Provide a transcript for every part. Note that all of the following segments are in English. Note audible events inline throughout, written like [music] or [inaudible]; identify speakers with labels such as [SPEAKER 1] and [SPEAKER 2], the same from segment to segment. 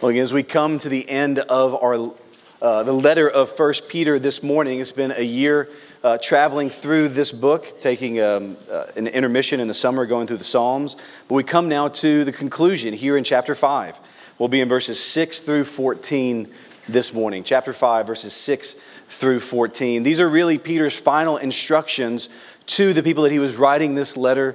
[SPEAKER 1] Well, again, as we come to the end of our uh, the letter of First Peter this morning, it's been a year uh, traveling through this book, taking um, uh, an intermission in the summer, going through the Psalms. But we come now to the conclusion here in chapter five. We'll be in verses six through fourteen this morning. Chapter five, verses six through fourteen. These are really Peter's final instructions to the people that he was writing this letter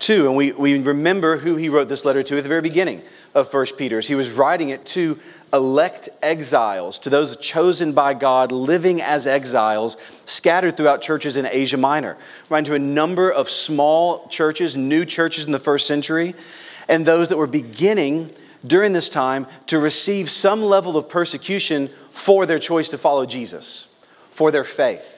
[SPEAKER 1] to, and we, we remember who he wrote this letter to at the very beginning of 1 Peter. He was writing it to elect exiles, to those chosen by God living as exiles scattered throughout churches in Asia Minor. Writing to a number of small churches, new churches in the first century, and those that were beginning during this time to receive some level of persecution for their choice to follow Jesus, for their faith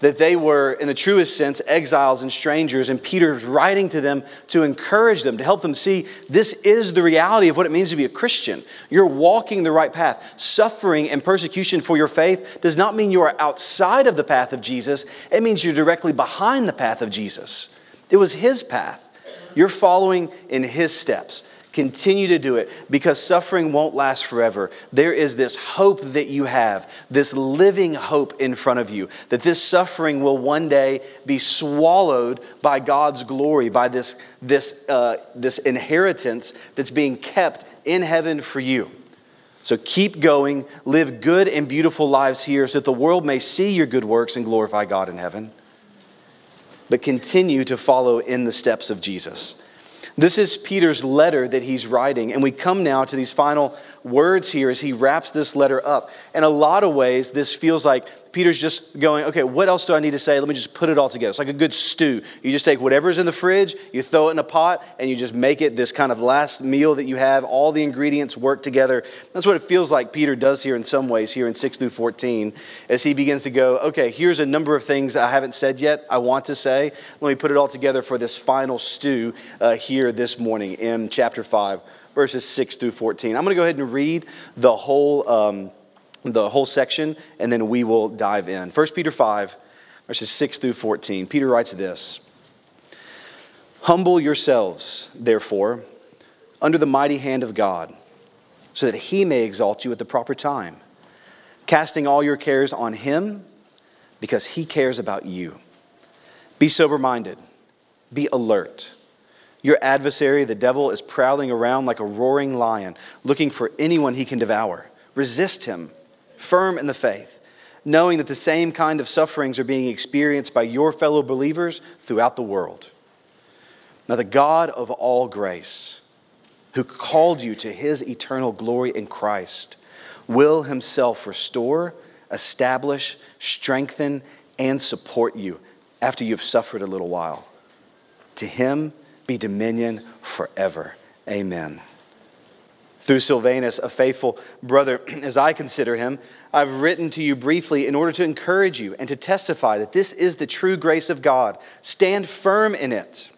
[SPEAKER 1] that they were, in the truest sense, exiles and strangers, and Peter's writing to them to encourage them, to help them see this is the reality of what it means to be a Christian. You're walking the right path. Suffering and persecution for your faith does not mean you are outside of the path of Jesus, it means you're directly behind the path of Jesus. It was his path. You're following in his steps. Continue to do it because suffering won't last forever. There is this hope that you have, this living hope in front of you, that this suffering will one day be swallowed by God's glory, by this, this, uh, this inheritance that's being kept in heaven for you. So keep going, live good and beautiful lives here so that the world may see your good works and glorify God in heaven. But continue to follow in the steps of Jesus. This is Peter's letter that he's writing, and we come now to these final words here as he wraps this letter up. In a lot of ways, this feels like Peter's just going, okay, what else do I need to say? Let me just put it all together. It's like a good stew. You just take whatever's in the fridge, you throw it in a pot, and you just make it this kind of last meal that you have. All the ingredients work together. That's what it feels like Peter does here in some ways, here in 6 through 14, as he begins to go, okay, here's a number of things I haven't said yet, I want to say. Let me put it all together for this final stew uh, here this morning in chapter 5 verses 6 through 14. I'm going to go ahead and read the whole, um, the whole section, and then we will dive in. 1 Peter 5, verses 6 through 14. Peter writes this Humble yourselves, therefore, under the mighty hand of God, so that he may exalt you at the proper time, casting all your cares on him, because he cares about you. Be sober minded, be alert. Your adversary, the devil, is prowling around like a roaring lion, looking for anyone he can devour. Resist him, firm in the faith, knowing that the same kind of sufferings are being experienced by your fellow believers throughout the world. Now, the God of all grace, who called you to his eternal glory in Christ, will himself restore, establish, strengthen, and support you after you've suffered a little while. To him, be dominion forever. Amen. Through Silvanus, a faithful brother, [clears throat] as I consider him, I've written to you briefly in order to encourage you and to testify that this is the true grace of God. Stand firm in it.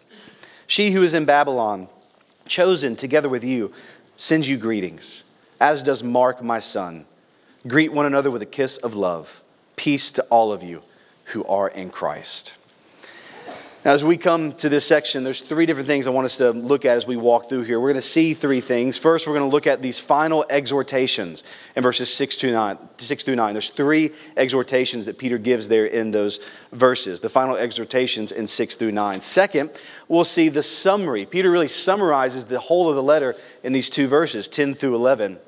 [SPEAKER 1] She who is in Babylon, chosen together with you, sends you greetings, as does Mark, my son. Greet one another with a kiss of love. Peace to all of you who are in Christ. Now, as we come to this section, there's three different things I want us to look at as we walk through here. We're going to see three things. First, we're going to look at these final exhortations in verses 6 to 9. 6 through 9. There's three exhortations that Peter gives there in those verses, the final exhortations in 6 through 9. Second, we'll see the summary. Peter really summarizes the whole of the letter in these two verses, 10 through 11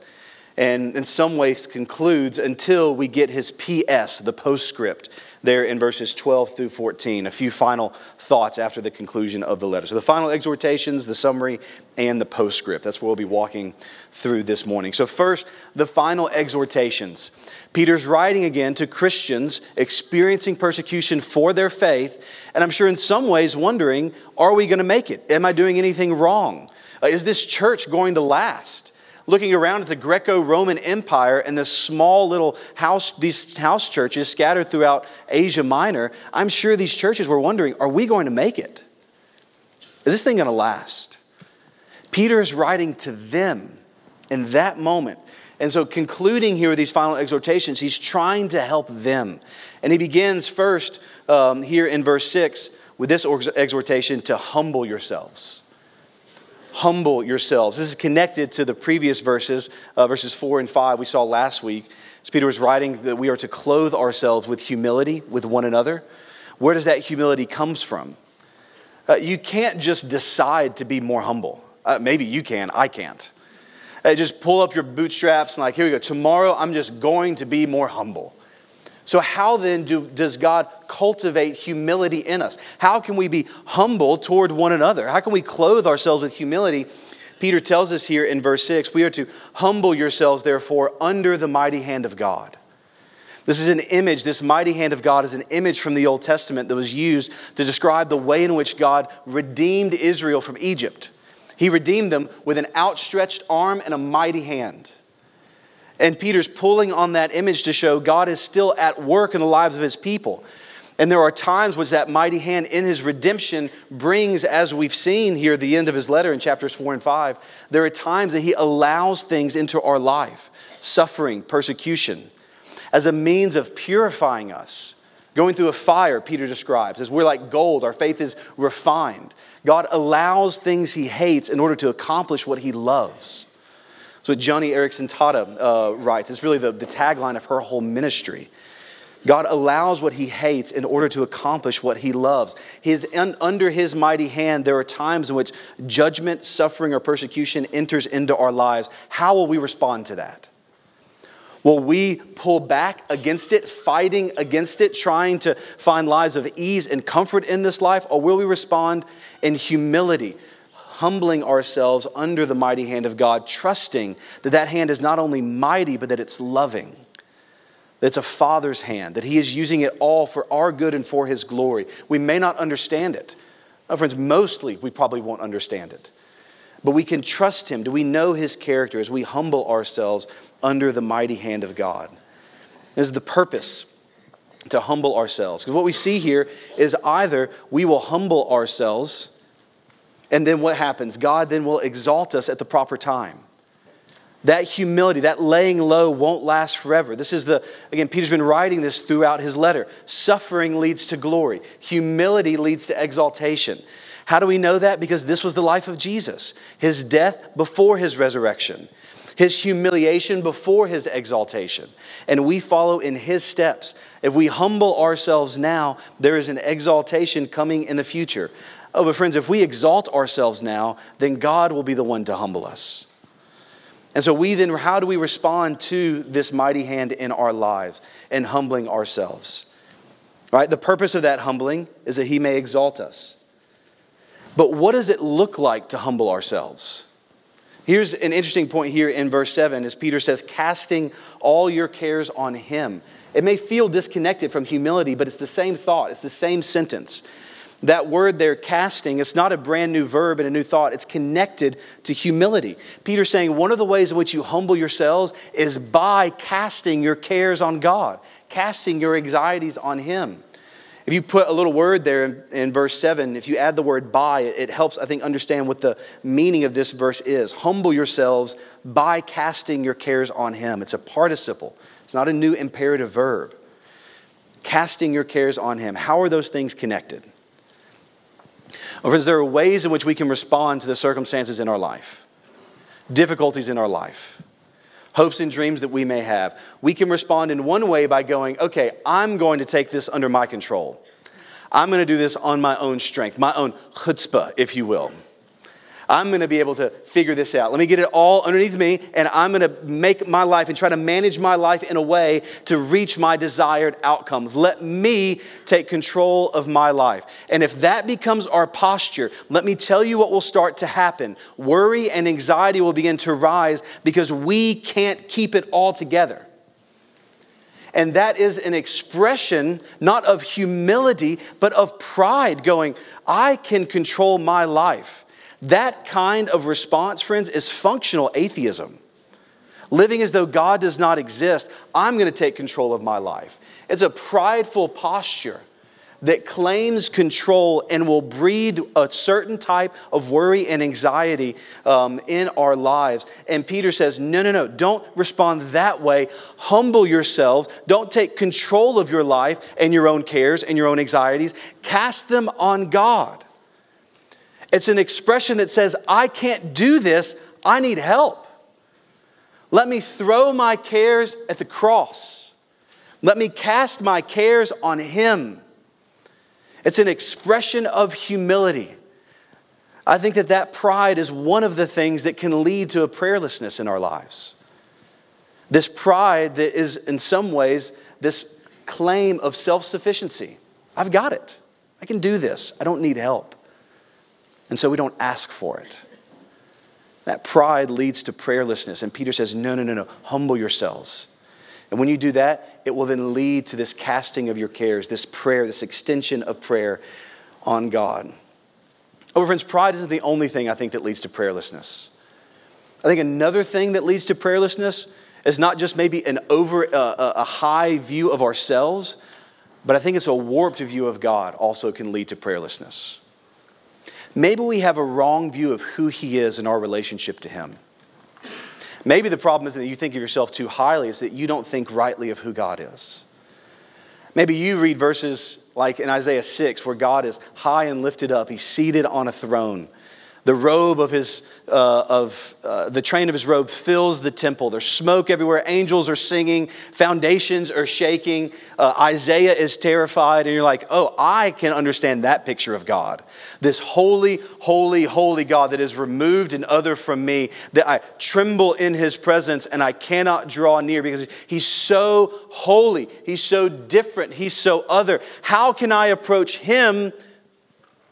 [SPEAKER 1] and in some ways concludes until we get his PS, the postscript, there in verses 12 through 14. A few final thoughts after the conclusion of the letter. So, the final exhortations, the summary, and the postscript. That's what we'll be walking through this morning. So, first, the final exhortations. Peter's writing again to Christians experiencing persecution for their faith, and I'm sure in some ways wondering are we going to make it? Am I doing anything wrong? Uh, is this church going to last? Looking around at the Greco Roman Empire and the small little house, these house churches scattered throughout Asia Minor, I'm sure these churches were wondering are we going to make it? Is this thing going to last? Peter is writing to them in that moment. And so, concluding here with these final exhortations, he's trying to help them. And he begins first um, here in verse 6 with this exhortation to humble yourselves humble yourselves. This is connected to the previous verses, uh, verses 4 and 5 we saw last week. As Peter was writing that we are to clothe ourselves with humility with one another. Where does that humility comes from? Uh, you can't just decide to be more humble. Uh, maybe you can, I can't. Uh, just pull up your bootstraps and like, here we go. Tomorrow I'm just going to be more humble. So, how then do, does God cultivate humility in us? How can we be humble toward one another? How can we clothe ourselves with humility? Peter tells us here in verse 6 we are to humble yourselves, therefore, under the mighty hand of God. This is an image, this mighty hand of God is an image from the Old Testament that was used to describe the way in which God redeemed Israel from Egypt. He redeemed them with an outstretched arm and a mighty hand. And Peter's pulling on that image to show God is still at work in the lives of his people. And there are times which that mighty hand in his redemption brings, as we've seen here the end of his letter in chapters 4 and 5, there are times that he allows things into our life suffering, persecution as a means of purifying us. Going through a fire, Peter describes, as we're like gold, our faith is refined. God allows things he hates in order to accomplish what he loves. So, what Joni Eareckson Tada uh, writes, it's really the, the tagline of her whole ministry. God allows what he hates in order to accomplish what he loves. His, un, under his mighty hand, there are times in which judgment, suffering, or persecution enters into our lives. How will we respond to that? Will we pull back against it, fighting against it, trying to find lives of ease and comfort in this life? Or will we respond in humility, humbling ourselves under the mighty hand of God, trusting that that hand is not only mighty, but that it's loving. That it's a father's hand, that he is using it all for our good and for his glory. We may not understand it. My friends, mostly we probably won't understand it. But we can trust him. Do we know his character as we humble ourselves under the mighty hand of God? This is the purpose to humble ourselves. Because what we see here is either we will humble ourselves and then what happens? God then will exalt us at the proper time. That humility, that laying low won't last forever. This is the, again, Peter's been writing this throughout his letter. Suffering leads to glory, humility leads to exaltation. How do we know that? Because this was the life of Jesus his death before his resurrection, his humiliation before his exaltation. And we follow in his steps. If we humble ourselves now, there is an exaltation coming in the future. Oh, but friends, if we exalt ourselves now, then God will be the one to humble us. And so, we then, how do we respond to this mighty hand in our lives and humbling ourselves? Right? The purpose of that humbling is that He may exalt us. But what does it look like to humble ourselves? Here's an interesting point here in verse 7 as Peter says, casting all your cares on Him. It may feel disconnected from humility, but it's the same thought, it's the same sentence. That word there, casting, it's not a brand new verb and a new thought. It's connected to humility. Peter's saying one of the ways in which you humble yourselves is by casting your cares on God, casting your anxieties on Him. If you put a little word there in, in, verse 7, if you add the word by, it helps, I think, understand what the meaning of this verse is. Humble yourselves by casting your cares on Him. It's a participle, it's not a new imperative verb. Casting your cares on Him. How are those things connected? Or is there ways in which we can respond to the circumstances in our life, difficulties in our life, hopes and dreams that we may have? We can respond in one way by going, okay, I'm going to take this under my control. I'm going to do this on my own strength, my own chutzpah, if you will. I'm going to be able to figure this out. Let me get it all underneath me, and I'm going to make my life and try to manage my life in a way to reach my desired outcomes. Let me take control of my life. And if that becomes our posture, let me tell you what will start to happen. Worry and anxiety will begin to rise because we can't keep it all together. And that is an expression not of humility, but of pride, going, I can control my life. That kind of response, friends, is functional atheism. Living as though God does not exist, I'm going to take control of my life. It's a prideful posture that claims control and will breed a certain type of worry and anxiety um, in our lives. And Peter says, No, no, no, don't respond that way. Humble yourselves. Don't take control of your life and your own cares and your own anxieties. Cast them on God. It's an expression that says, I can't do this, I need help. Let me throw my cares at the cross. Let me cast my cares on Him. It's an expression of humility. I think that that pride is one of the things that can lead to a prayerlessness in our lives. This pride that is, in some ways, this claim of self sufficiency. I've got it. I can do this. I don't need help. And so we don't ask for it. That pride leads to prayerlessness. And Peter says, No, no, no, no. Humble yourselves. And when you do that, it will then lead to this casting of your cares, this prayer, this extension of prayer on God. Oh, friends, pride isn't the only thing I think that leads to prayerlessness. I think another thing that leads to prayerlessness is not just maybe an over uh, a high view of ourselves, but I think it's a warped view of God also can lead to prayerlessness. Maybe we have a wrong view of who He is in our relationship to Him. Maybe the problem isn't that you think of yourself too highly, it's that you don't think rightly of who God is. Maybe you read verses like in Isaiah 6, where God is high and lifted up, He's seated on a throne. The robe of his, uh, of uh, the train of his robe fills the temple. There's smoke everywhere. Angels are singing. Foundations are shaking. Uh, Isaiah is terrified. And you're like, oh, I can understand that picture of God. This holy, holy, holy God that is removed and other from me, that I tremble in his presence and I cannot draw near because he's so holy. He's so different. He's so other. How can I approach him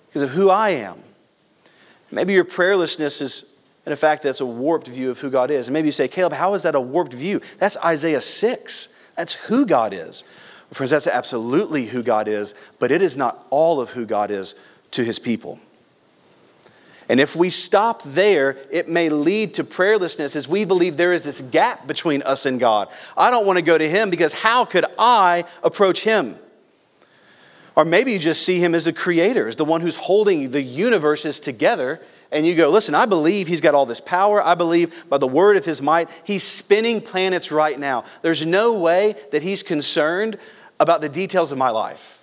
[SPEAKER 1] because of who I am? Maybe your prayerlessness is, in fact, that's a warped view of who God is. And maybe you say, Caleb, how is that a warped view? That's Isaiah 6. That's who God is. Friends, that's absolutely who God is, but it is not all of who God is to his people. And if we stop there, it may lead to prayerlessness as we believe there is this gap between us and God. I don't want to go to Him because how could I approach Him? Or maybe you just see him as a creator, as the one who's holding the universes together. And you go, listen, I believe he's got all this power. I believe by the word of his might, he's spinning planets right now. There's no way that he's concerned about the details of my life.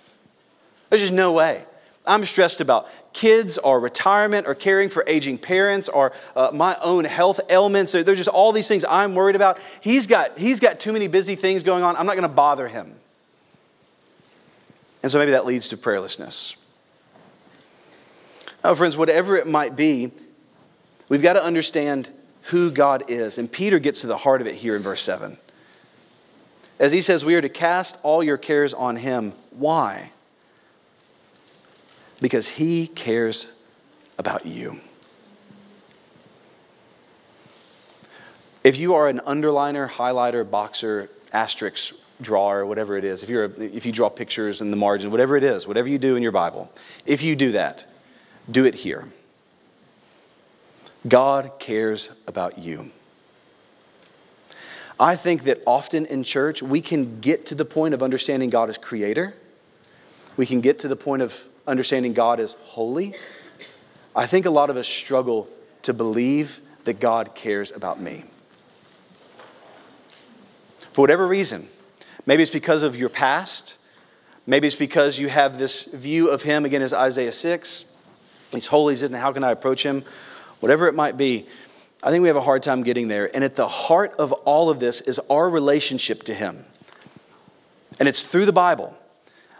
[SPEAKER 1] There's just no way. I'm stressed about kids or retirement or caring for aging parents or uh, my own health ailments. There's just all these things I'm worried about. He's got, he's got too many busy things going on. I'm not going to bother him. And so maybe that leads to prayerlessness. Now, friends, whatever it might be, we've got to understand who God is. And Peter gets to the heart of it here in verse 7. As he says, We are to cast all your cares on him. Why? Because he cares about you. If you are an underliner, highlighter, boxer, asterisk drawer, whatever it is, if, you're a, if you draw pictures in the margin, whatever it is, whatever you do in your Bible, if you do that, do it here. God cares about you. I think that often in church, we can get to the point of understanding God as creator. We can get to the point of understanding God as holy. I think a lot of us struggle to believe that God cares about me. For whatever reason, Maybe it's because of your past. Maybe it's because you have this view of him, again, as Isaiah 6. He's holy, he's how can I approach him? Whatever it might be, I think we have a hard time getting there. And at the heart of all of this is our relationship to him. And it's through the Bible.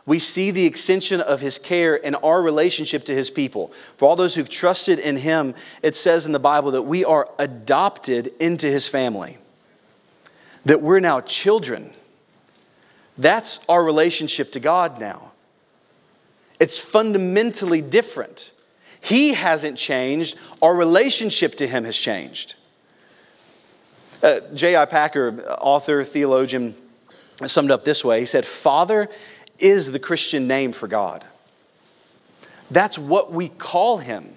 [SPEAKER 1] We see the extension of his care in our relationship to his people. For all those who've trusted in him, it says in the Bible that we are adopted into his family, that we're now children that's our relationship to God now. It's fundamentally different. He hasn't changed, our relationship to Him has changed. Uh, J.I. Packer, author, theologian, summed up this way He said, Father is the Christian name for God. That's what we call Him.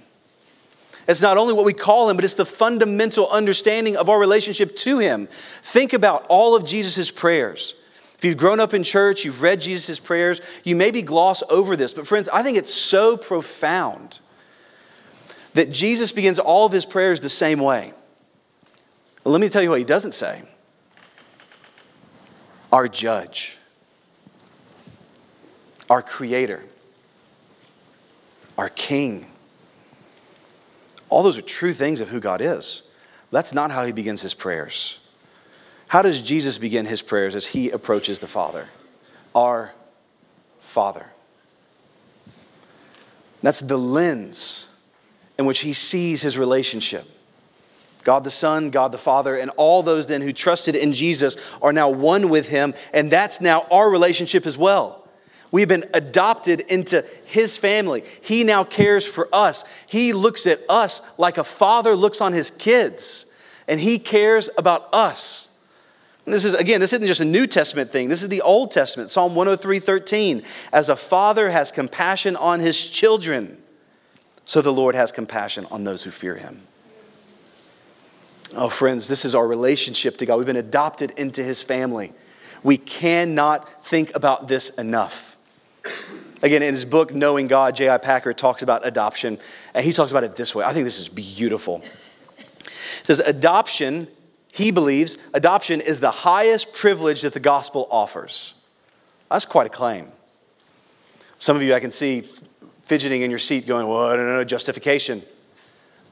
[SPEAKER 1] It's not only what we call Him, but it's the fundamental understanding of our relationship to Him. Think about all of Jesus' prayers. If you've grown up in church, you've read Jesus' prayers, you maybe gloss over this. But, friends, I think it's so profound that Jesus begins all of his prayers the same way. Let me tell you what he doesn't say our judge, our creator, our king, All those are true things of who God is. That's not how he begins his prayers. How does Jesus begin his prayers as he approaches the Father? Our Father. That's the lens in which he sees his relationship. God the Son, God the Father, and all those then who trusted in Jesus are now one with him, and that's now our relationship as well. We've been adopted into his family. He now cares for us. He looks at us like a father looks on his kids, and he cares about us. This is, again, this isn't just a New Testament thing. This is the Old Testament. Psalm 103 13. As a father has compassion on his children, so the Lord has compassion on those who fear him. Oh, friends, this is our relationship to God. We've been adopted into His family. We cannot think about this enough. Again, in his book, Knowing God, J.I. Packer talks about adoption, and he talks about it this way. I think this is beautiful. He says, Adoption, he believes, adoption is the highest privilege that the gospel offers. That's quite a claim. Some of you I can see fidgeting in your seat going, Well, I don't know, justification.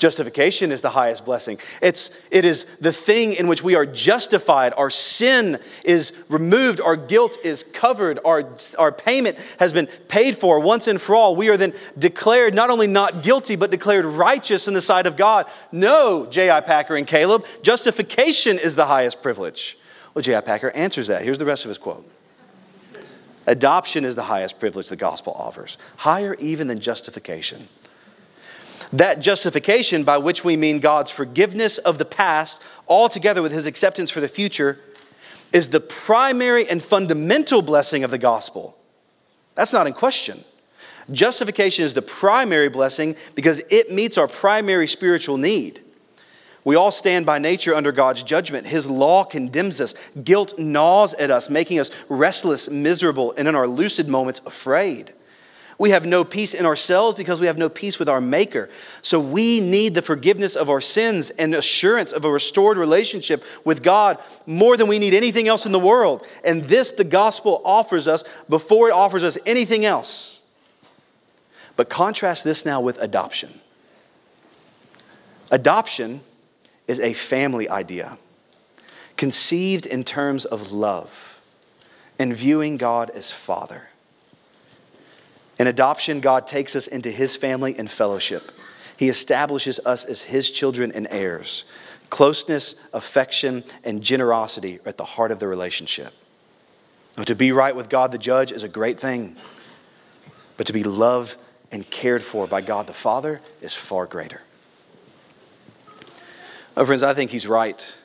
[SPEAKER 1] Justification is the highest blessing. It's, it is the thing in which we are justified. Our sin is removed. Our guilt is covered. Our, our payment has been paid for once and for all. We are then declared not only not guilty, but declared righteous in the sight of God. No, J.I. Packer and Caleb, justification is the highest privilege. Well, J.I. Packer answers that. Here's the rest of his quote Adoption is the highest privilege the gospel offers, higher even than justification. That justification, by which we mean God's forgiveness of the past, all together with his acceptance for the future, is the primary and fundamental blessing of the gospel. That's not in question. Justification is the primary blessing because it meets our primary spiritual need. We all stand by nature under God's judgment. His law condemns us. Guilt gnaws at us, making us restless, miserable, and in our lucid moments, afraid. We have no peace in ourselves because we have no peace with our Maker. So we need the forgiveness of our sins and assurance of a restored relationship with God more than we need anything else in the world. And this the gospel offers us before it offers us anything else. But contrast this now with adoption. Adoption is a family idea conceived in terms of love and viewing God as Father. In adoption, God takes us into his family and fellowship. He establishes us as his children and heirs. Closeness, affection, and generosity are at the heart of the relationship. Now, to be right with God the judge is a great thing, but to be loved and cared for by God the Father is far greater. Oh, friends, I think he's right.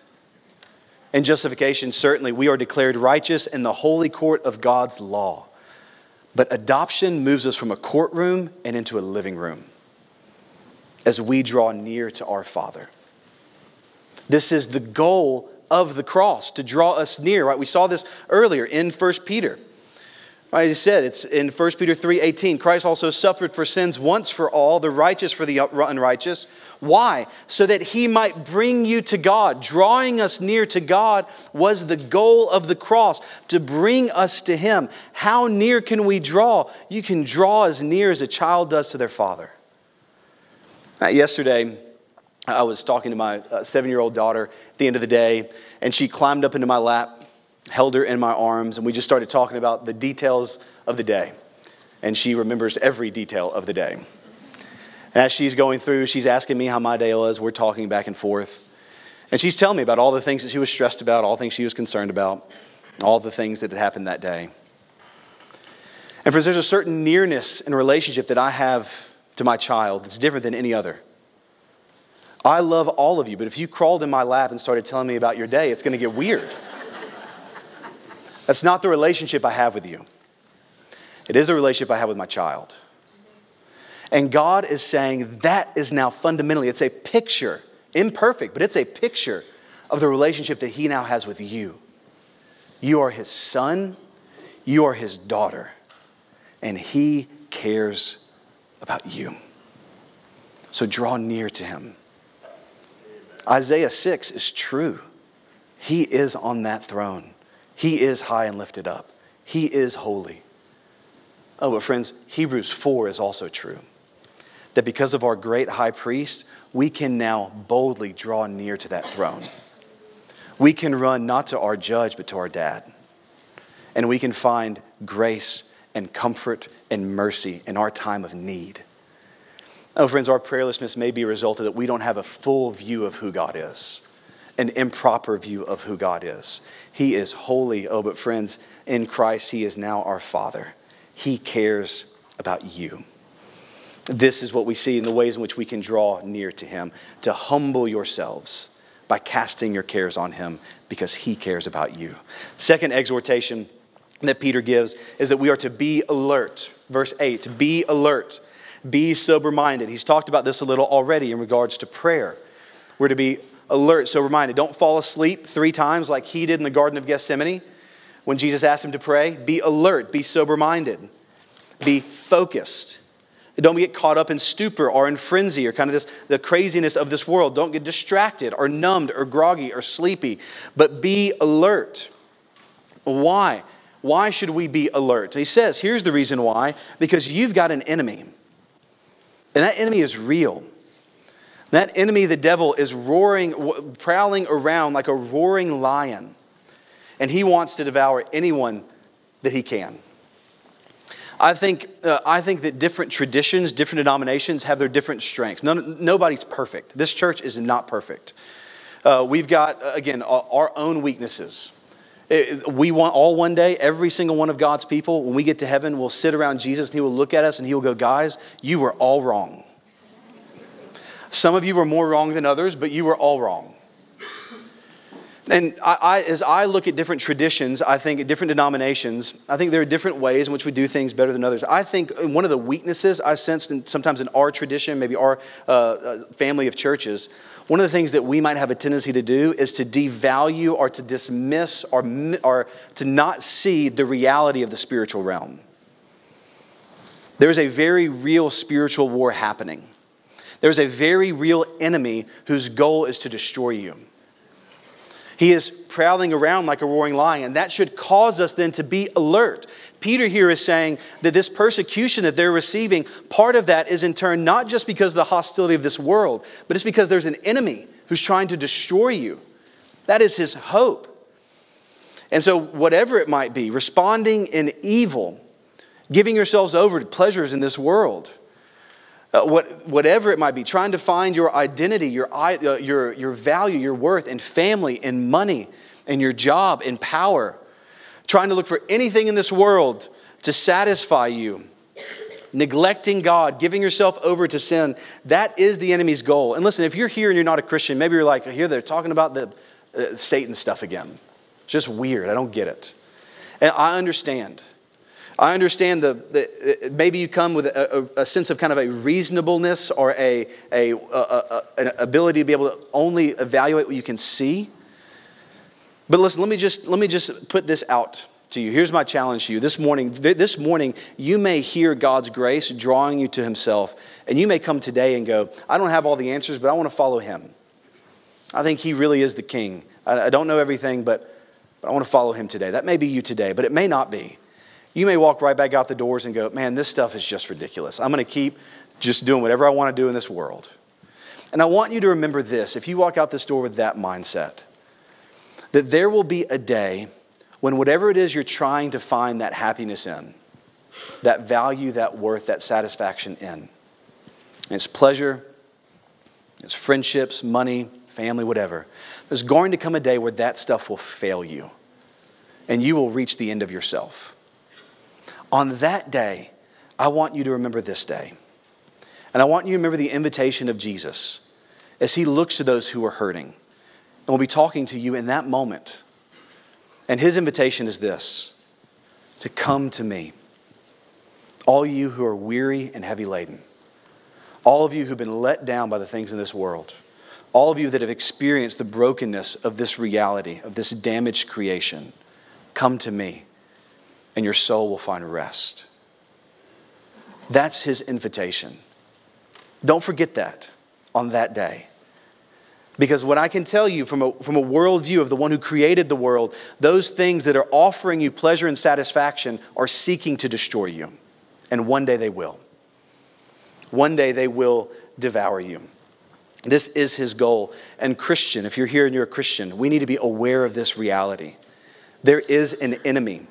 [SPEAKER 1] In justification, certainly, we are declared righteous in the holy court of God's law. But adoption moves us from a courtroom and into a living room as we draw near to our Father. This is the goal of the cross to draw us near, right? We saw this earlier in 1 Peter. Right, as he said, it's in 1 Peter 3:18. Christ also suffered for sins once for all, the righteous for the unrighteous. Why? So that he might bring you to God. Drawing us near to God was the goal of the cross, to bring us to him. How near can we draw? You can draw as near as a child does to their father. Uh, yesterday, I was talking to my uh, seven year old daughter at the end of the day, and she climbed up into my lap held her in my arms, and we just started talking about the details of the day. And she remembers every detail of the day. As she's going through, she's asking me how my day was. We're talking back and forth. And she's telling me about all the things that she was stressed about, all the things she was concerned about, all the things that had happened that day. And friends, there's a certain nearness and relationship that I have to my child that's different than any other. I love all of you, but if you crawled in my lap and started telling me about your day, it's going to get weird. That's not the relationship I have with you. It is the relationship I have with my child. And God is saying that is now fundamentally, it's a picture, imperfect, but it's a picture of the relationship that He now has with you. You are His son, you are His daughter, and He cares about you. So draw near to Him. Isaiah 6 is true. He is on that throne. He is high and lifted up. He is holy. Oh, but friends, Hebrews 4 is also true. That because of our great high priest, we can now boldly draw near to that throne. We can run not to our judge, but to our dad. And we can find grace and comfort and mercy in our time of need. Oh, friends, our prayerlessness may be a result of that we don't have a full view of who God is, an improper view of who God is. He is holy. Oh, but friends, in Christ, He is now our Father. He cares about you. This is what we see in the ways in which we can draw near to Him, to humble yourselves by casting your cares on Him because He cares about you. Second exhortation that Peter gives is that we are to be alert. Verse 8 be alert, be sober minded. He's talked about this a little already in regards to prayer. We're to be alert, sober minded. Don't fall asleep three times like he did in the Garden of Gethsemane when Jesus asked him to pray. Be alert, be sober minded, be focused. Don't get caught up in stupor or in frenzy or kind of this the craziness of this world. Don't get distracted or numbed or groggy or sleepy, but be alert. Why? Why should we be alert? He says, here's the reason why because you've got an enemy. And that enemy is real. That enemy, the devil, is roaring, prowling around like a roaring lion and he wants to devour anyone that he can. I think, uh, I think that different traditions, different denominations have their different strengths. None, nobody's perfect. This church is not perfect. Uh, we've got, uh, again, our own weaknesses. We want all one day, every single one of God's people, when we get to heaven, will sit around Jesus and he will look at us and he will go, Guys, you were all wrong. Some of you were more wrong than others, but you were all wrong. And I, I, as I look at different traditions, I think at different denominations, I think there are different ways in which we do things better than others. I think one of the weaknesses I sensed in, sometimes in our tradition, maybe our uh, uh, family of churches, one of the things that we might have a tendency to do is to devalue or to dismiss or, or to not see the reality of the spiritual realm. There's a very real spiritual war happening. There's a very real enemy whose goal is to destroy you. He is prowling around like a roaring lion, and that should cause us then to be alert. Peter here is saying that this persecution that they're receiving, part of that is in turn not just because of the hostility of this world, but it's because there's an enemy who's trying to destroy you. That is his hope. And so, whatever it might be, responding in evil, giving yourselves over to pleasures in this world, uh, what, whatever it might be, trying to find your identity, your, uh, your, your value, your worth in family, in money, in your job, in power, trying to look for anything in this world to satisfy you, neglecting God, giving yourself over to sin, that is the enemy's goal. And listen, if you're here and you're not a Christian, maybe you're like, here they're talking about the uh, Satan stuff again. It's Just weird. I don't get it. And I understand. I understand the, maybe you come with a, a, a, sense of kind of a reasonableness or a, a, an ability to be able to only evaluate what you can see. But listen, let me just, let me just put this out to you. Here's my challenge to you. This morning, this morning, you may hear God's grace drawing you to Himself, and you may come today and go, I don't have all the answers, but I want to follow Him. I think He really is the King. I, I don't know everything, but, but I want to follow Him today. That may be you today, but it may not be you may walk right back out the doors and go, man, this stuff is just ridiculous. I'm going to keep just doing whatever I want to do in this world. And I want you to remember this if you walk out this door with that mindset, that there will be a day when whatever it is you're trying to find that happiness in, that value, that worth, that satisfaction in, it's pleasure, it's friendships, money, family, whatever. There's going to come a day where that stuff will fail you and you will reach the end of yourself. On that day, I want you to remember this day. And I want you to remember the invitation of Jesus as he looks to those who are hurting. And we'll be talking to you in that moment. And his invitation is this to come to me. All you who are weary and heavy laden, all of you who've been let down by the things in this world, all of you that have experienced the brokenness of this reality, of this damaged creation, come to me and your soul will find rest. That's his invitation. Don't forget that on that day. Because what I can tell you from a, from a worldview of the one who created the world, those things that are offering you pleasure and satisfaction are seeking to destroy you. And one day they will. One day they will devour you. This is his goal. And, Christian, if you're here and you're a Christian, we need to be aware of this reality. There is an enemy.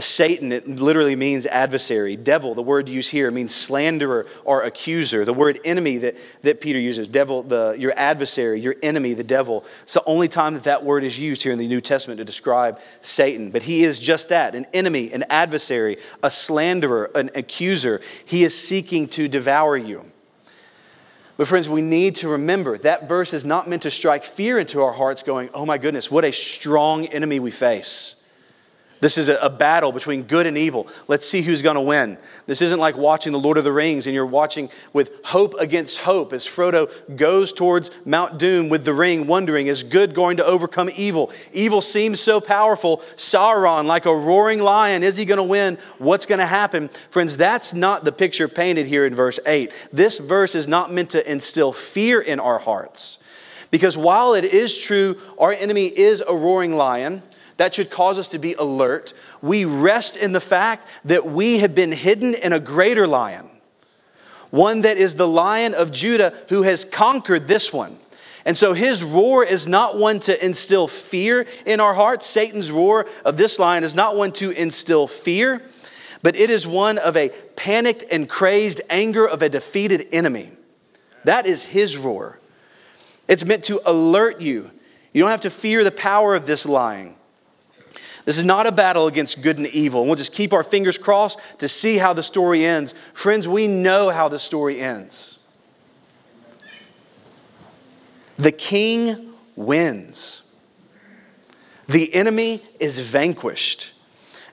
[SPEAKER 1] Satan, it literally means adversary. Devil, the word used here, means slanderer or accuser. The word enemy that, that Peter uses, devil, the, your adversary, your enemy, the devil. It's the only time that that word is used here in the New Testament to describe Satan. But he is just that an enemy, an adversary, a slanderer, an accuser. He is seeking to devour you. But, friends, we need to remember that verse is not meant to strike fear into our hearts, going, oh my goodness, what a strong enemy we face. This is a, battle between good and evil. Let's see who's going to win. This isn't like watching The Lord of the Rings and you're watching with hope against hope as Frodo goes towards Mount Doom with the ring, wondering, is good going to overcome evil? Evil seems so powerful. Sauron, like a roaring lion, is he going to win? What's going to happen? Friends, that's not the picture painted here in verse 8. This verse is not meant to instill fear in our hearts. Because while it is true, our enemy is a roaring lion, that should cause us to be alert. We rest in the fact that we have been hidden in a greater lion, one that is the lion of Judah who has conquered this one. And so his roar is not one to instill fear in our hearts. Satan's roar of this lion is not one to instill fear, but it is one of a panicked and crazed anger of a defeated enemy. That is his roar. It's meant to alert you. You don't have to fear the power of this lion. This is not a battle against good and evil. We'll just keep our fingers crossed to see how the story ends. Friends, we know how the story ends. The king wins, the enemy is vanquished,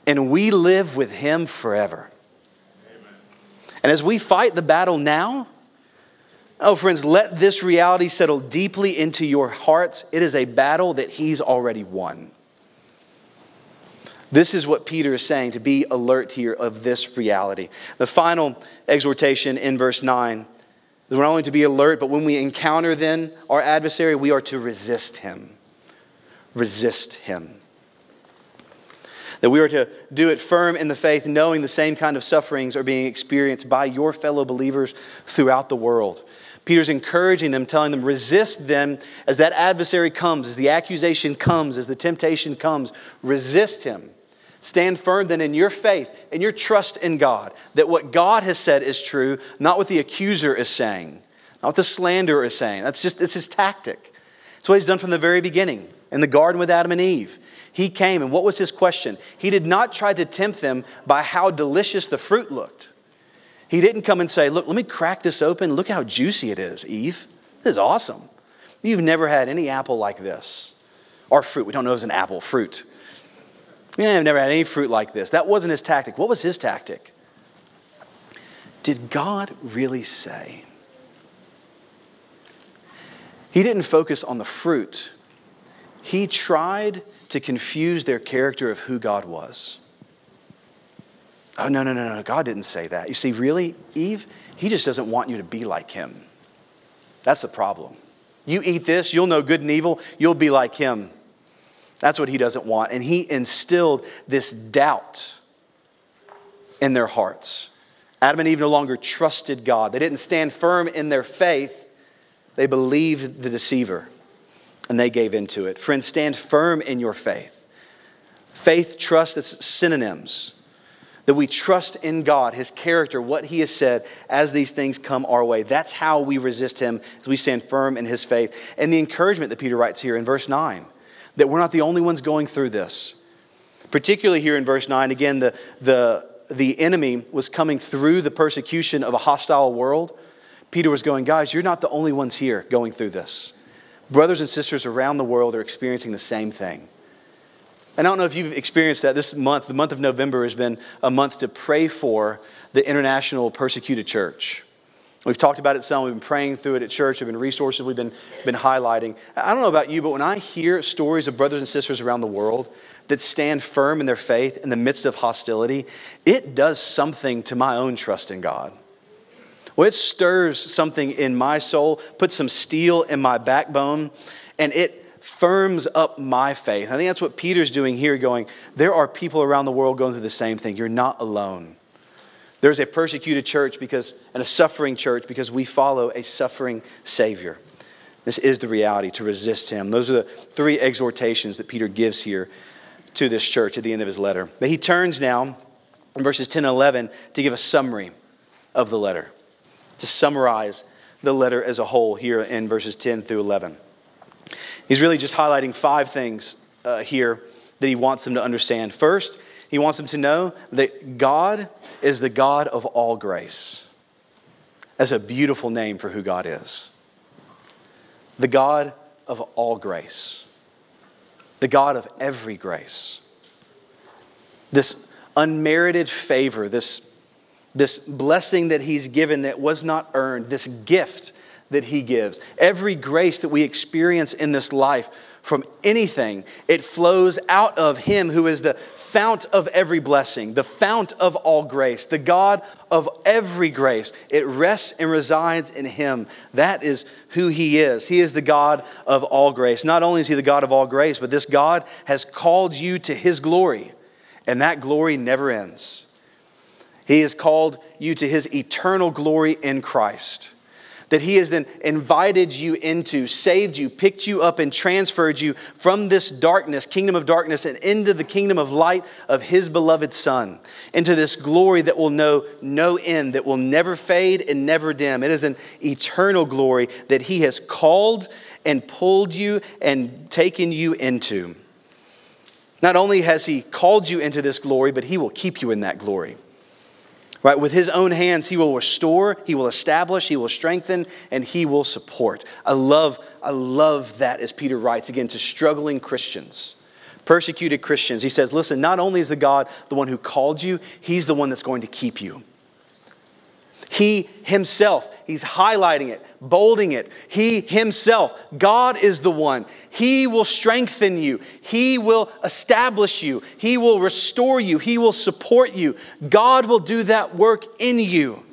[SPEAKER 1] and we live with him forever. And as we fight the battle now, Oh, friends, let this reality settle deeply into your hearts. It is a battle that he's already won. This is what Peter is saying to be alert here of this reality. The final exhortation in verse 9 we're not only to be alert, but when we encounter then our adversary, we are to resist him. Resist him. That we are to do it firm in the faith, knowing the same kind of sufferings are being experienced by your fellow believers throughout the world. Peter's encouraging them, telling them, resist them as that adversary comes, as the accusation comes, as the temptation comes. Resist him. Stand firm then in your faith and your trust in God, that what God has said is true, not what the accuser is saying, not what the slanderer is saying. That's just, it's his tactic. It's what he's done from the very beginning in the garden with Adam and Eve. He came, and what was his question? He did not try to tempt them by how delicious the fruit looked. He didn't come and say, Look, let me crack this open. Look how juicy it is, Eve. This is awesome. You've never had any apple like this. Or fruit. We don't know if it's an apple, fruit. Man, I've never had any fruit like this. That wasn't his tactic. What was his tactic? Did God really say? He didn't focus on the fruit. He tried to confuse their character of who God was. Oh, no, no, no, no. God didn't say that. You see, really, Eve, he just doesn't want you to be like him. That's the problem. You eat this, you'll know good and evil, you'll be like him. That's what he doesn't want. And he instilled this doubt in their hearts. Adam and Eve no longer trusted God. They didn't stand firm in their faith, they believed the deceiver and they gave into it. Friends, stand firm in your faith. Faith, trust, it's synonyms. That we trust in God, His character, what He has said as these things come our way. That's how we resist Him as we stand firm in His faith. And the encouragement that Peter writes here in verse 9 that we're not the only ones going through this. Particularly here in verse 9, again, the, the, the enemy was coming through the persecution of a hostile world. Peter was going, Guys, you're not the only ones here going through this. Brothers and sisters around the world are experiencing the same thing. And I don't know if you've experienced that this month. The month of November has been a month to pray for the international persecuted church. We've talked about it some. We've been praying through it at church. Have been resources we've been, been highlighting. I don't know about you, but when I hear stories of brothers and sisters around the world that stand firm in their faith in the midst of hostility, it does something to my own trust in God. Well, it stirs something in my soul, puts some steel in my backbone, and it firms up my faith. I think that's what Peter's doing here, going, there are people around the world going through the same thing. You're not alone. There's a persecuted church because, and a suffering church because we follow a suffering Savior. This is the reality to resist him. Those are the three exhortations that Peter gives here to this church at the end of his letter. But he turns now in verses 10 and 11 to give a summary of the letter, to summarize the letter as a whole here in verses 10 through 11. He's really just highlighting five things uh, here that he wants them to understand. First, he wants them to know that God is the God of all grace. That's a beautiful name for who God is. The God of all grace. The God of every grace. This unmerited favor, this, this blessing that He's given that was not earned, this gift that He gives. Every grace that we experience in this life from anything, it flows out of Him who is the fount of every blessing, the fount of all grace, the God of every grace. It rests and resides in Him. That is who He is. He is the God of all grace. Not only is He the God of all grace, but this God has called you to His glory, and that glory never ends. He has called you to His eternal glory in Christ that He has then invited you into, saved you, picked you up, and transferred you from this darkness, kingdom of darkness, and into the kingdom of light of His beloved Son, into this glory that will know no end, that will never fade and never dim. It is an eternal glory that He has called and pulled you and taken you into. Not only has He called you into this glory, but He will keep you in that glory. Right? With his own hands, he will restore, he will establish, he will strengthen, and he will support. I love, I love that as Peter writes again to struggling Christians, persecuted Christians. He says, Listen, not only is the God the one who called you, he's the one that's going to keep you. He himself, he's highlighting it, bolding it. He himself, God is the one. He will strengthen you. He will establish you. He will restore you. He will support you. God will do that work in you.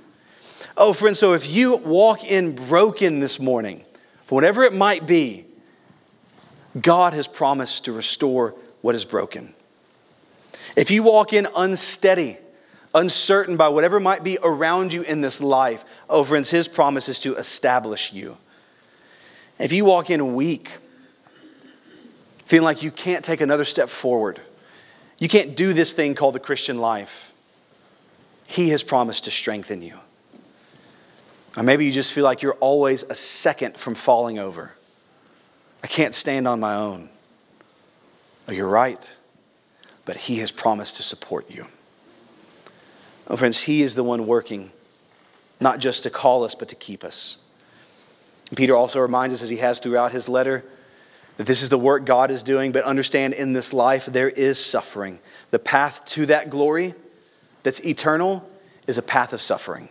[SPEAKER 1] Oh, friend, so if you walk in broken this morning, whatever it might be, God has promised to restore what is broken. If you walk in unsteady, uncertain by whatever might be around you in this life, oh, friends, His promise is to establish you. If you walk in weak, feeling like you can't take another step forward, you can't do this thing called the Christian life, He has promised to strengthen you. Or maybe you just feel like you're always a second from falling over. I can't stand on my own. Oh, you're right, but He has promised to support you. Oh, friends, He is the one working, not just to call us, but to keep us. And Peter also reminds us, as he has throughout his letter, that this is the work God is doing, but understand in this life there is suffering. The path to that glory that's eternal is a path of suffering.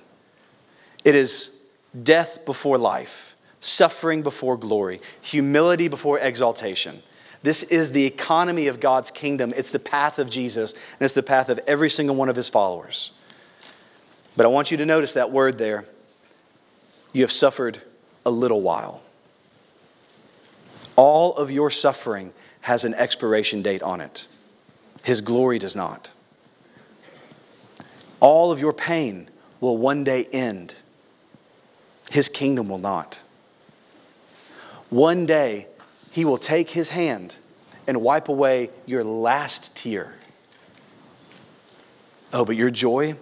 [SPEAKER 1] It is death before life, suffering before glory, humility before exaltation. This is the economy of God's kingdom. It's the path of Jesus, and it's the path of every single one of his followers. But I want you to notice that word there. You have suffered a little while. All of your suffering has an expiration date on it. His glory does not. All of your pain will one day end. His kingdom will not. One day, He will take His hand and wipe away your last tear. Oh, but your joy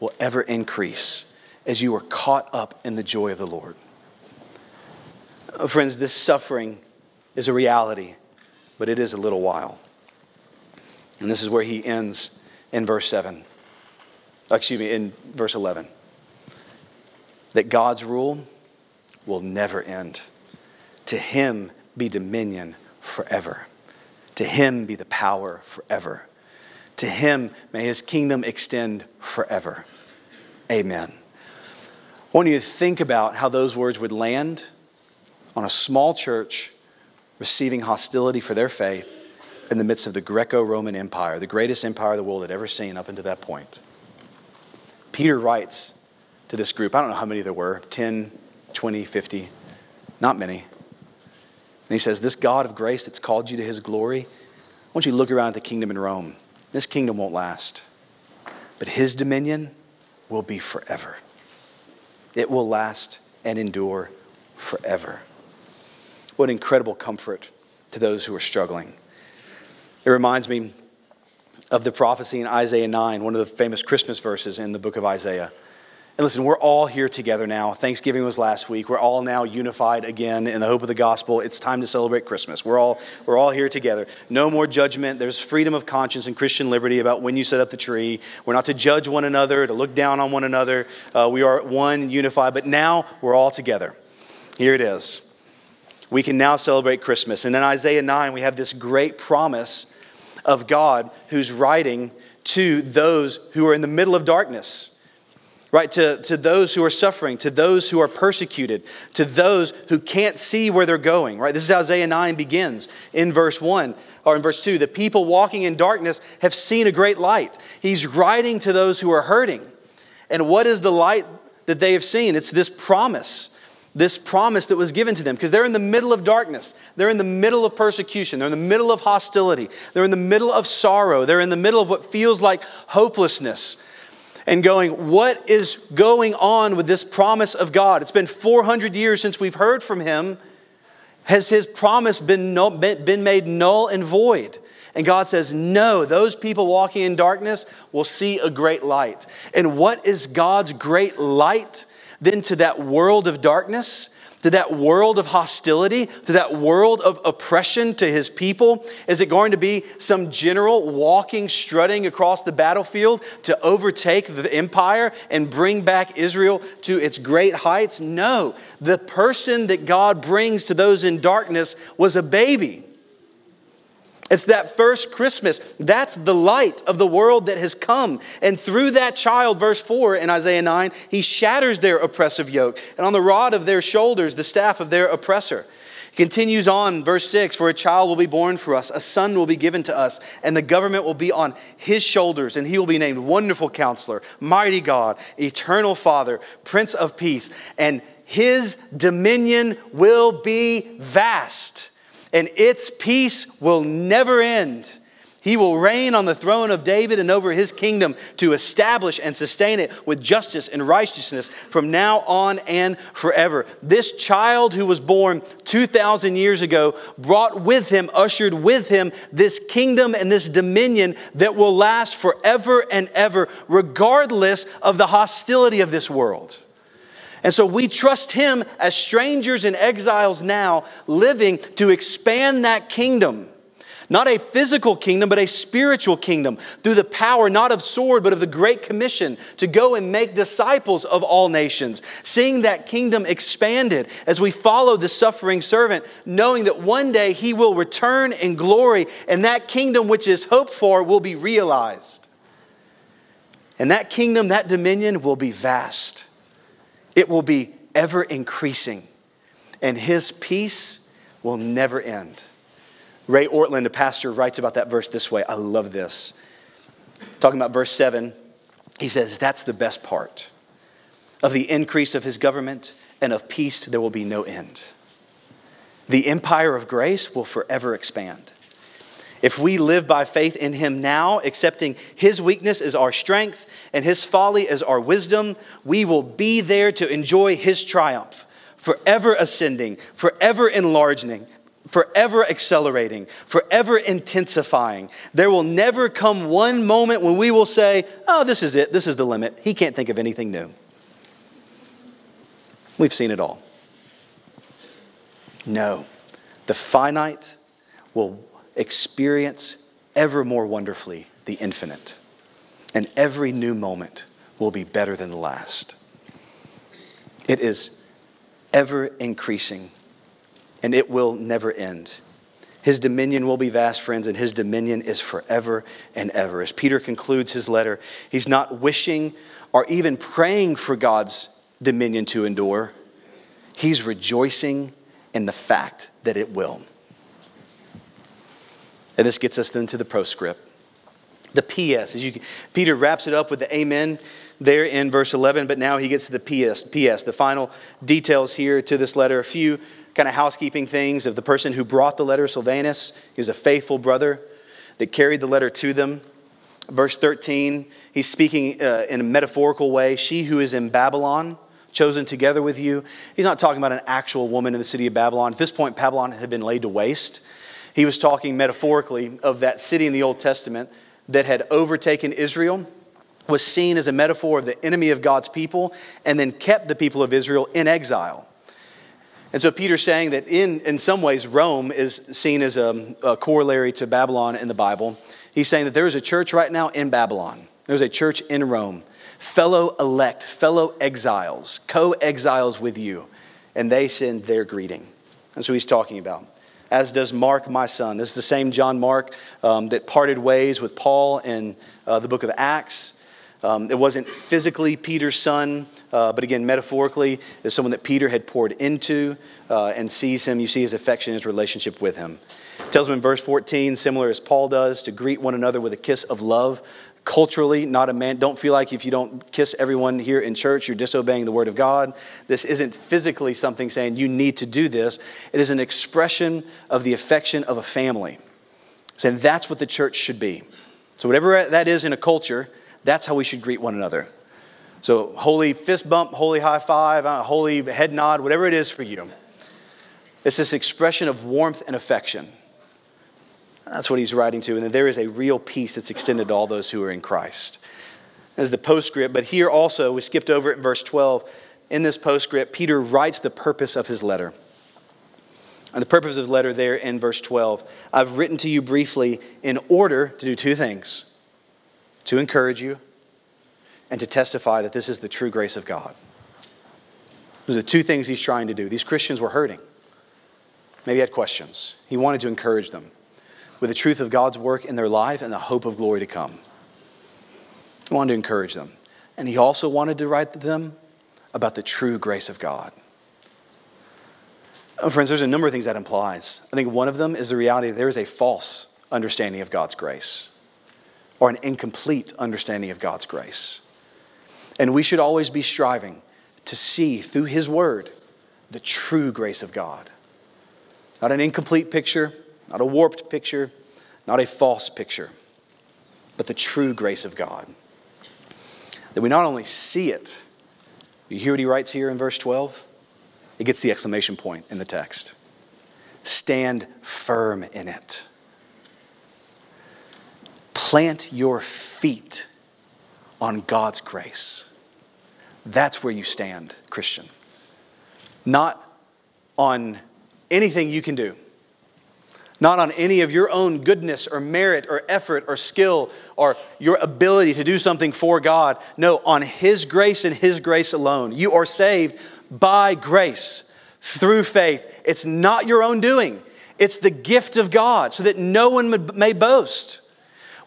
[SPEAKER 1] will ever increase as you are caught up in the joy of the Lord. Oh, friends, this suffering is a reality, but it is a little while. And this is where he ends in verse 7. Uh, excuse me, in verse 11. That God's rule will never end. To him be dominion forever. To him be the power forever. To him may his kingdom extend forever. Amen. I want you to think about how those words would land on a small church receiving hostility for their faith in the midst of the Greco Roman Empire, the greatest empire the world had ever seen up until that point. Peter writes to this group, I don't know how many there were 10, 20, 50, not many. And he says, This God of grace that's called you to his glory, I want you to look around at the kingdom in Rome. This kingdom won't last. But his dominion will be forever. It will last and endure forever. What incredible comfort to those who are struggling. It reminds me of the prophecy in Isaiah 9, one of the famous Christmas verses in the book of Isaiah. And listen, we're all here together now. Thanksgiving was last week. We're all now unified again in the hope of the gospel. It's time to celebrate Christmas. We're all, we're all here together. No more judgment. There's freedom of conscience and Christian liberty about when you set up the tree. We're not to judge one another, to look down on one another. Uh, we are one, unified, but now we're all together. Here it is. We can now celebrate Christmas. And in Isaiah 9, we have this great promise of God who's writing to those who are in the middle of darkness right? To, to those who are suffering, to those who are persecuted, to those who can't see where they're going, right? This is how Isaiah 9 begins in verse 1 or in verse 2. The people walking in darkness have seen a great light. He's writing to those who are hurting. And what is the light that they have seen? It's this promise. This promise that was given to them because they're in the middle of darkness. They're in the middle of persecution. They're in the middle of hostility. They're in the middle of sorrow. They're in the middle of what feels like hopelessness and going, What is going on with this promise of God? It's been 400 years since we've heard from him. Has his promise been, no, been made null and void? And God says, No, those people walking in darkness will see a great light. And what is God's great light then to that world of darkness? To that world of hostility, to that world of oppression to his people? Is it going to be some general walking, strutting across the battlefield to overtake the empire and bring back Israel to its great heights? No. The person that God brings to those in darkness was a baby. It's that first Christmas. That's the light of the world that has come. And through that child, verse 4 in Isaiah 9, he shatters their oppressive yoke. And on the rod of their shoulders, the staff of their oppressor. He continues on, verse 6 For a child will be born for us, a son will be given to us, and the government will be on his shoulders, and he will be named Wonderful Counselor, Mighty God, Eternal Father, Prince of Peace. And his dominion will be vast and its peace will never end. He will reign on the throne of David and over his kingdom to establish and sustain it with justice and righteousness from now on and forever. This child who was born 2,000 years ago brought with him, ushered with him, this kingdom and this dominion that will last forever and ever, regardless of the hostility of this world. And so we trust Him as strangers and exiles now, living to expand that kingdom. Not a physical kingdom, but a spiritual kingdom through the power not of sword, but of the Great Commission to go and make disciples of all nations. Seeing that kingdom expanded as we follow the suffering servant, knowing that one day he will return in glory and that kingdom which is hoped for will be realized. And that kingdom, that dominion will be vast. It will be ever increasing, and his peace will never end. Ray Ortlund, a pastor, writes about that verse this way. I love this. Talking about verse 7, he says, That's the best part. Of the increase of his government and of peace, there will be no end. The empire of grace will forever expand. If we live by faith in Him now, accepting His weakness as our strength and His folly as our wisdom, we will be there to enjoy His triumph, forever ascending, forever enlarging, forever accelerating, forever intensifying. There will never come one moment when we will say, Oh, this is it, this is the limit. He can't think of anything new. We've seen it all. No, the finite will experience ever more wonderfully the infinite. And every new moment will be better than the last. It is ever increasing, and it will never end. His dominion will be vast, friends, and his dominion is forever and ever. As Peter concludes his letter, he's not wishing or even praying for God's dominion to endure, he's rejoicing in the fact that it will. And this gets us then to the proscript. The PS. As you, Peter wraps it up with the amen there in verse 11, but now he gets to the PS, PS, the final details here to this letter. A few kind of housekeeping things of the person who brought the letter, Silvanus. He was a faithful brother that carried the letter to them. Verse 13, he's speaking uh, in a metaphorical way. She who is in Babylon, chosen together with you. He's not talking about an actual woman in the city of Babylon. At this point, Babylon had been laid to waste. He was talking metaphorically of that city in the Old Testament that had overtaken Israel, was seen as a metaphor of the enemy of God's people, and then kept the people of Israel in exile. And so Peter's saying that in, in some ways, Rome is seen as a, a corollary to Babylon in the Bible. He's saying that there is a church right now in Babylon, there's a church in Rome, fellow elect, fellow exiles, co exiles with you, and they send their greeting. That's what he's talking about. As does Mark, my son. This is the same John Mark um, that parted ways with Paul in uh, the book of Acts. Um, it wasn't physically Peter's son, uh, but again, metaphorically, is someone that Peter had poured into uh, and sees him. You see his affection, his relationship with him. It tells him in verse 14, similar as Paul does, to greet one another with a kiss of love. Culturally, not a man. Don't feel like if you don't kiss everyone here in church, you're disobeying the word of God. This isn't physically something saying you need to do this. It is an expression of the affection of a family. Saying that's what the church should be. So, whatever that is in a culture, that's how we should greet one another. So, holy fist bump, holy high five, uh, holy head nod, whatever it is for you. It's this expression of warmth and affection. That's what he's writing to. And that there is a real peace that's extended to all those who are in Christ. As the postscript, but here also, we skipped over it in verse 12. In this postscript, Peter writes the purpose of his letter. And the purpose of his letter there in verse 12 I've written to you briefly in order to do two things to encourage you, and to testify that this is the true grace of God. Those are the two things he's trying to do. These Christians were hurting. Maybe had questions. He wanted to encourage them with the truth of God's work in their life and the hope of glory to come. He wanted to encourage them. And he also wanted to write to them about the true grace of God. Oh, friends, there's a number of things that implies. I think one of them is the reality that there is a false understanding of God's grace or an incomplete understanding of God's grace. And we should always be striving to see through His Word the true grace of God. Not an incomplete picture, not a warped picture, not a false picture, but the true grace of God. That we not only see it, you hear what he writes here in verse 12? It gets the exclamation point in the text. Stand firm in it. Plant your feet on God's grace. That's where you stand, Christian. Not on anything you can do, not on any of your own goodness or merit or effort or skill or your ability to do something for God. No, on His grace and His grace alone. You are saved by grace through faith. It's not your own doing, it's the gift of God so that no one may boast.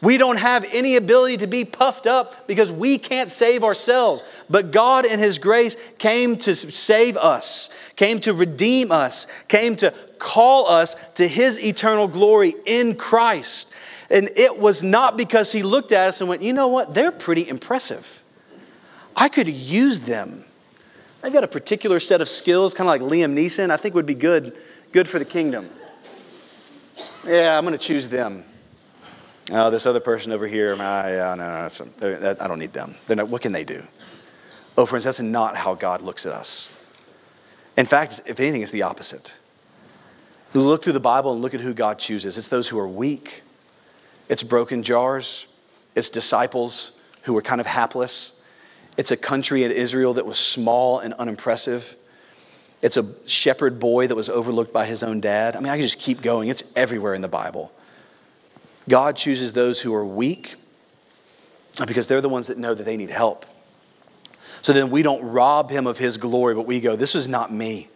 [SPEAKER 1] We don't have any ability to be puffed up because we can't save ourselves. But God, in His grace, came to save us, came to redeem us, came to call us to His eternal glory in Christ. And it was not because He looked at us and went, you know what, they're pretty impressive. I could use them. They've got a particular set of skills, kind of like Liam Neeson, I think would be good, good for the kingdom. Yeah, I'm going to choose them. Oh, this other person over here, I, no, no, no, I don't need them. Not, what can they do? Oh, friends, that's not how God looks at us. In fact, if anything, it's the opposite. Look through the Bible and look at who God chooses. It's those who are weak, it's broken jars, it's disciples who were kind of hapless, it's a country in Israel that was small and unimpressive. It's a shepherd boy that was overlooked by his own dad. I mean, I can just keep going. It's everywhere in the Bible. God chooses those who are weak because they're the ones that know that they need help. So then we don't rob him of his glory, but we go, This is not me.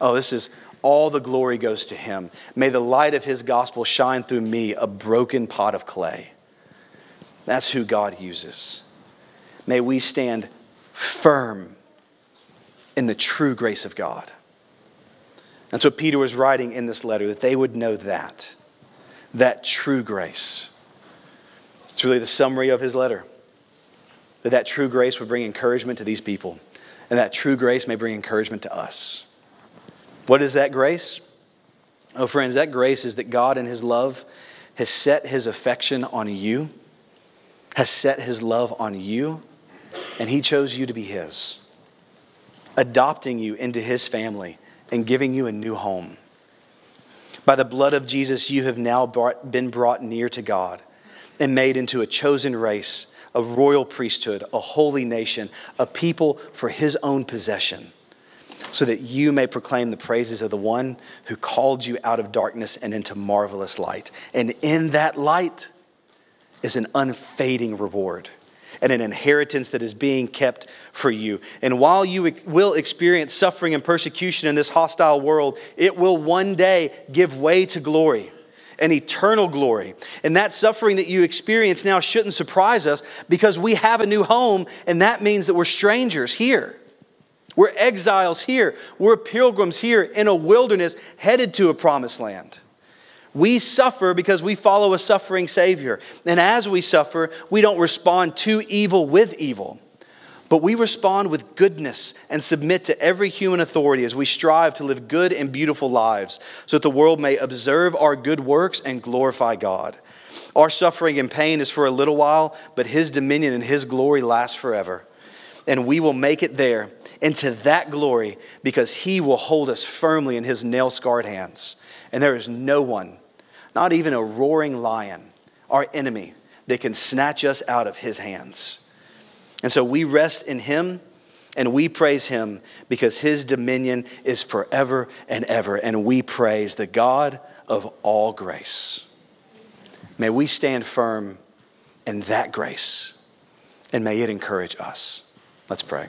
[SPEAKER 1] Oh, this is all the glory goes to him. May the light of his gospel shine through me, a broken pot of clay. That's who God uses. May we stand firm in the true grace of God. That's what Peter was writing in this letter, that they would know that that true grace. It's really the summary of his letter. That that true grace would bring encouragement to these people, and that true grace may bring encouragement to us. What is that grace? Oh, friends, that grace is that God in his love has set his affection on you, has set his love on you, and he chose you to be his, adopting you into his family and giving you a new home. By the blood of Jesus, you have now brought, been brought near to God and made into a chosen race, a royal priesthood, a holy nation, a people for his own possession, so that you may proclaim the praises of the one who called you out of darkness and into marvelous light. And in that light is an unfading reward and an inheritance that is being kept for you. And while you will experience suffering and persecution in this hostile world, it will one day give way to glory and eternal glory. And that suffering that you experience now shouldn't surprise us because we have a new home, and that means that we're strangers here. We're exiles here. We're pilgrims here in a wilderness headed to a promised land. We suffer because we follow a suffering Savior. And as we suffer, we don't respond to evil with evil, but we respond with goodness and submit to every human authority as we strive to live good and beautiful lives so that the world may observe our good works and glorify God. Our suffering and pain is for a little while, but His dominion and His glory last forever. And we will make it there into that glory because He will hold us firmly in His nail scarred hands. And there is no one, not even a roaring lion, our enemy, that can snatch us out of his hands. And so we rest in him and we praise him because his dominion is forever and ever. And we praise the God of all grace. May we stand firm in that grace and may it encourage us. Let's pray.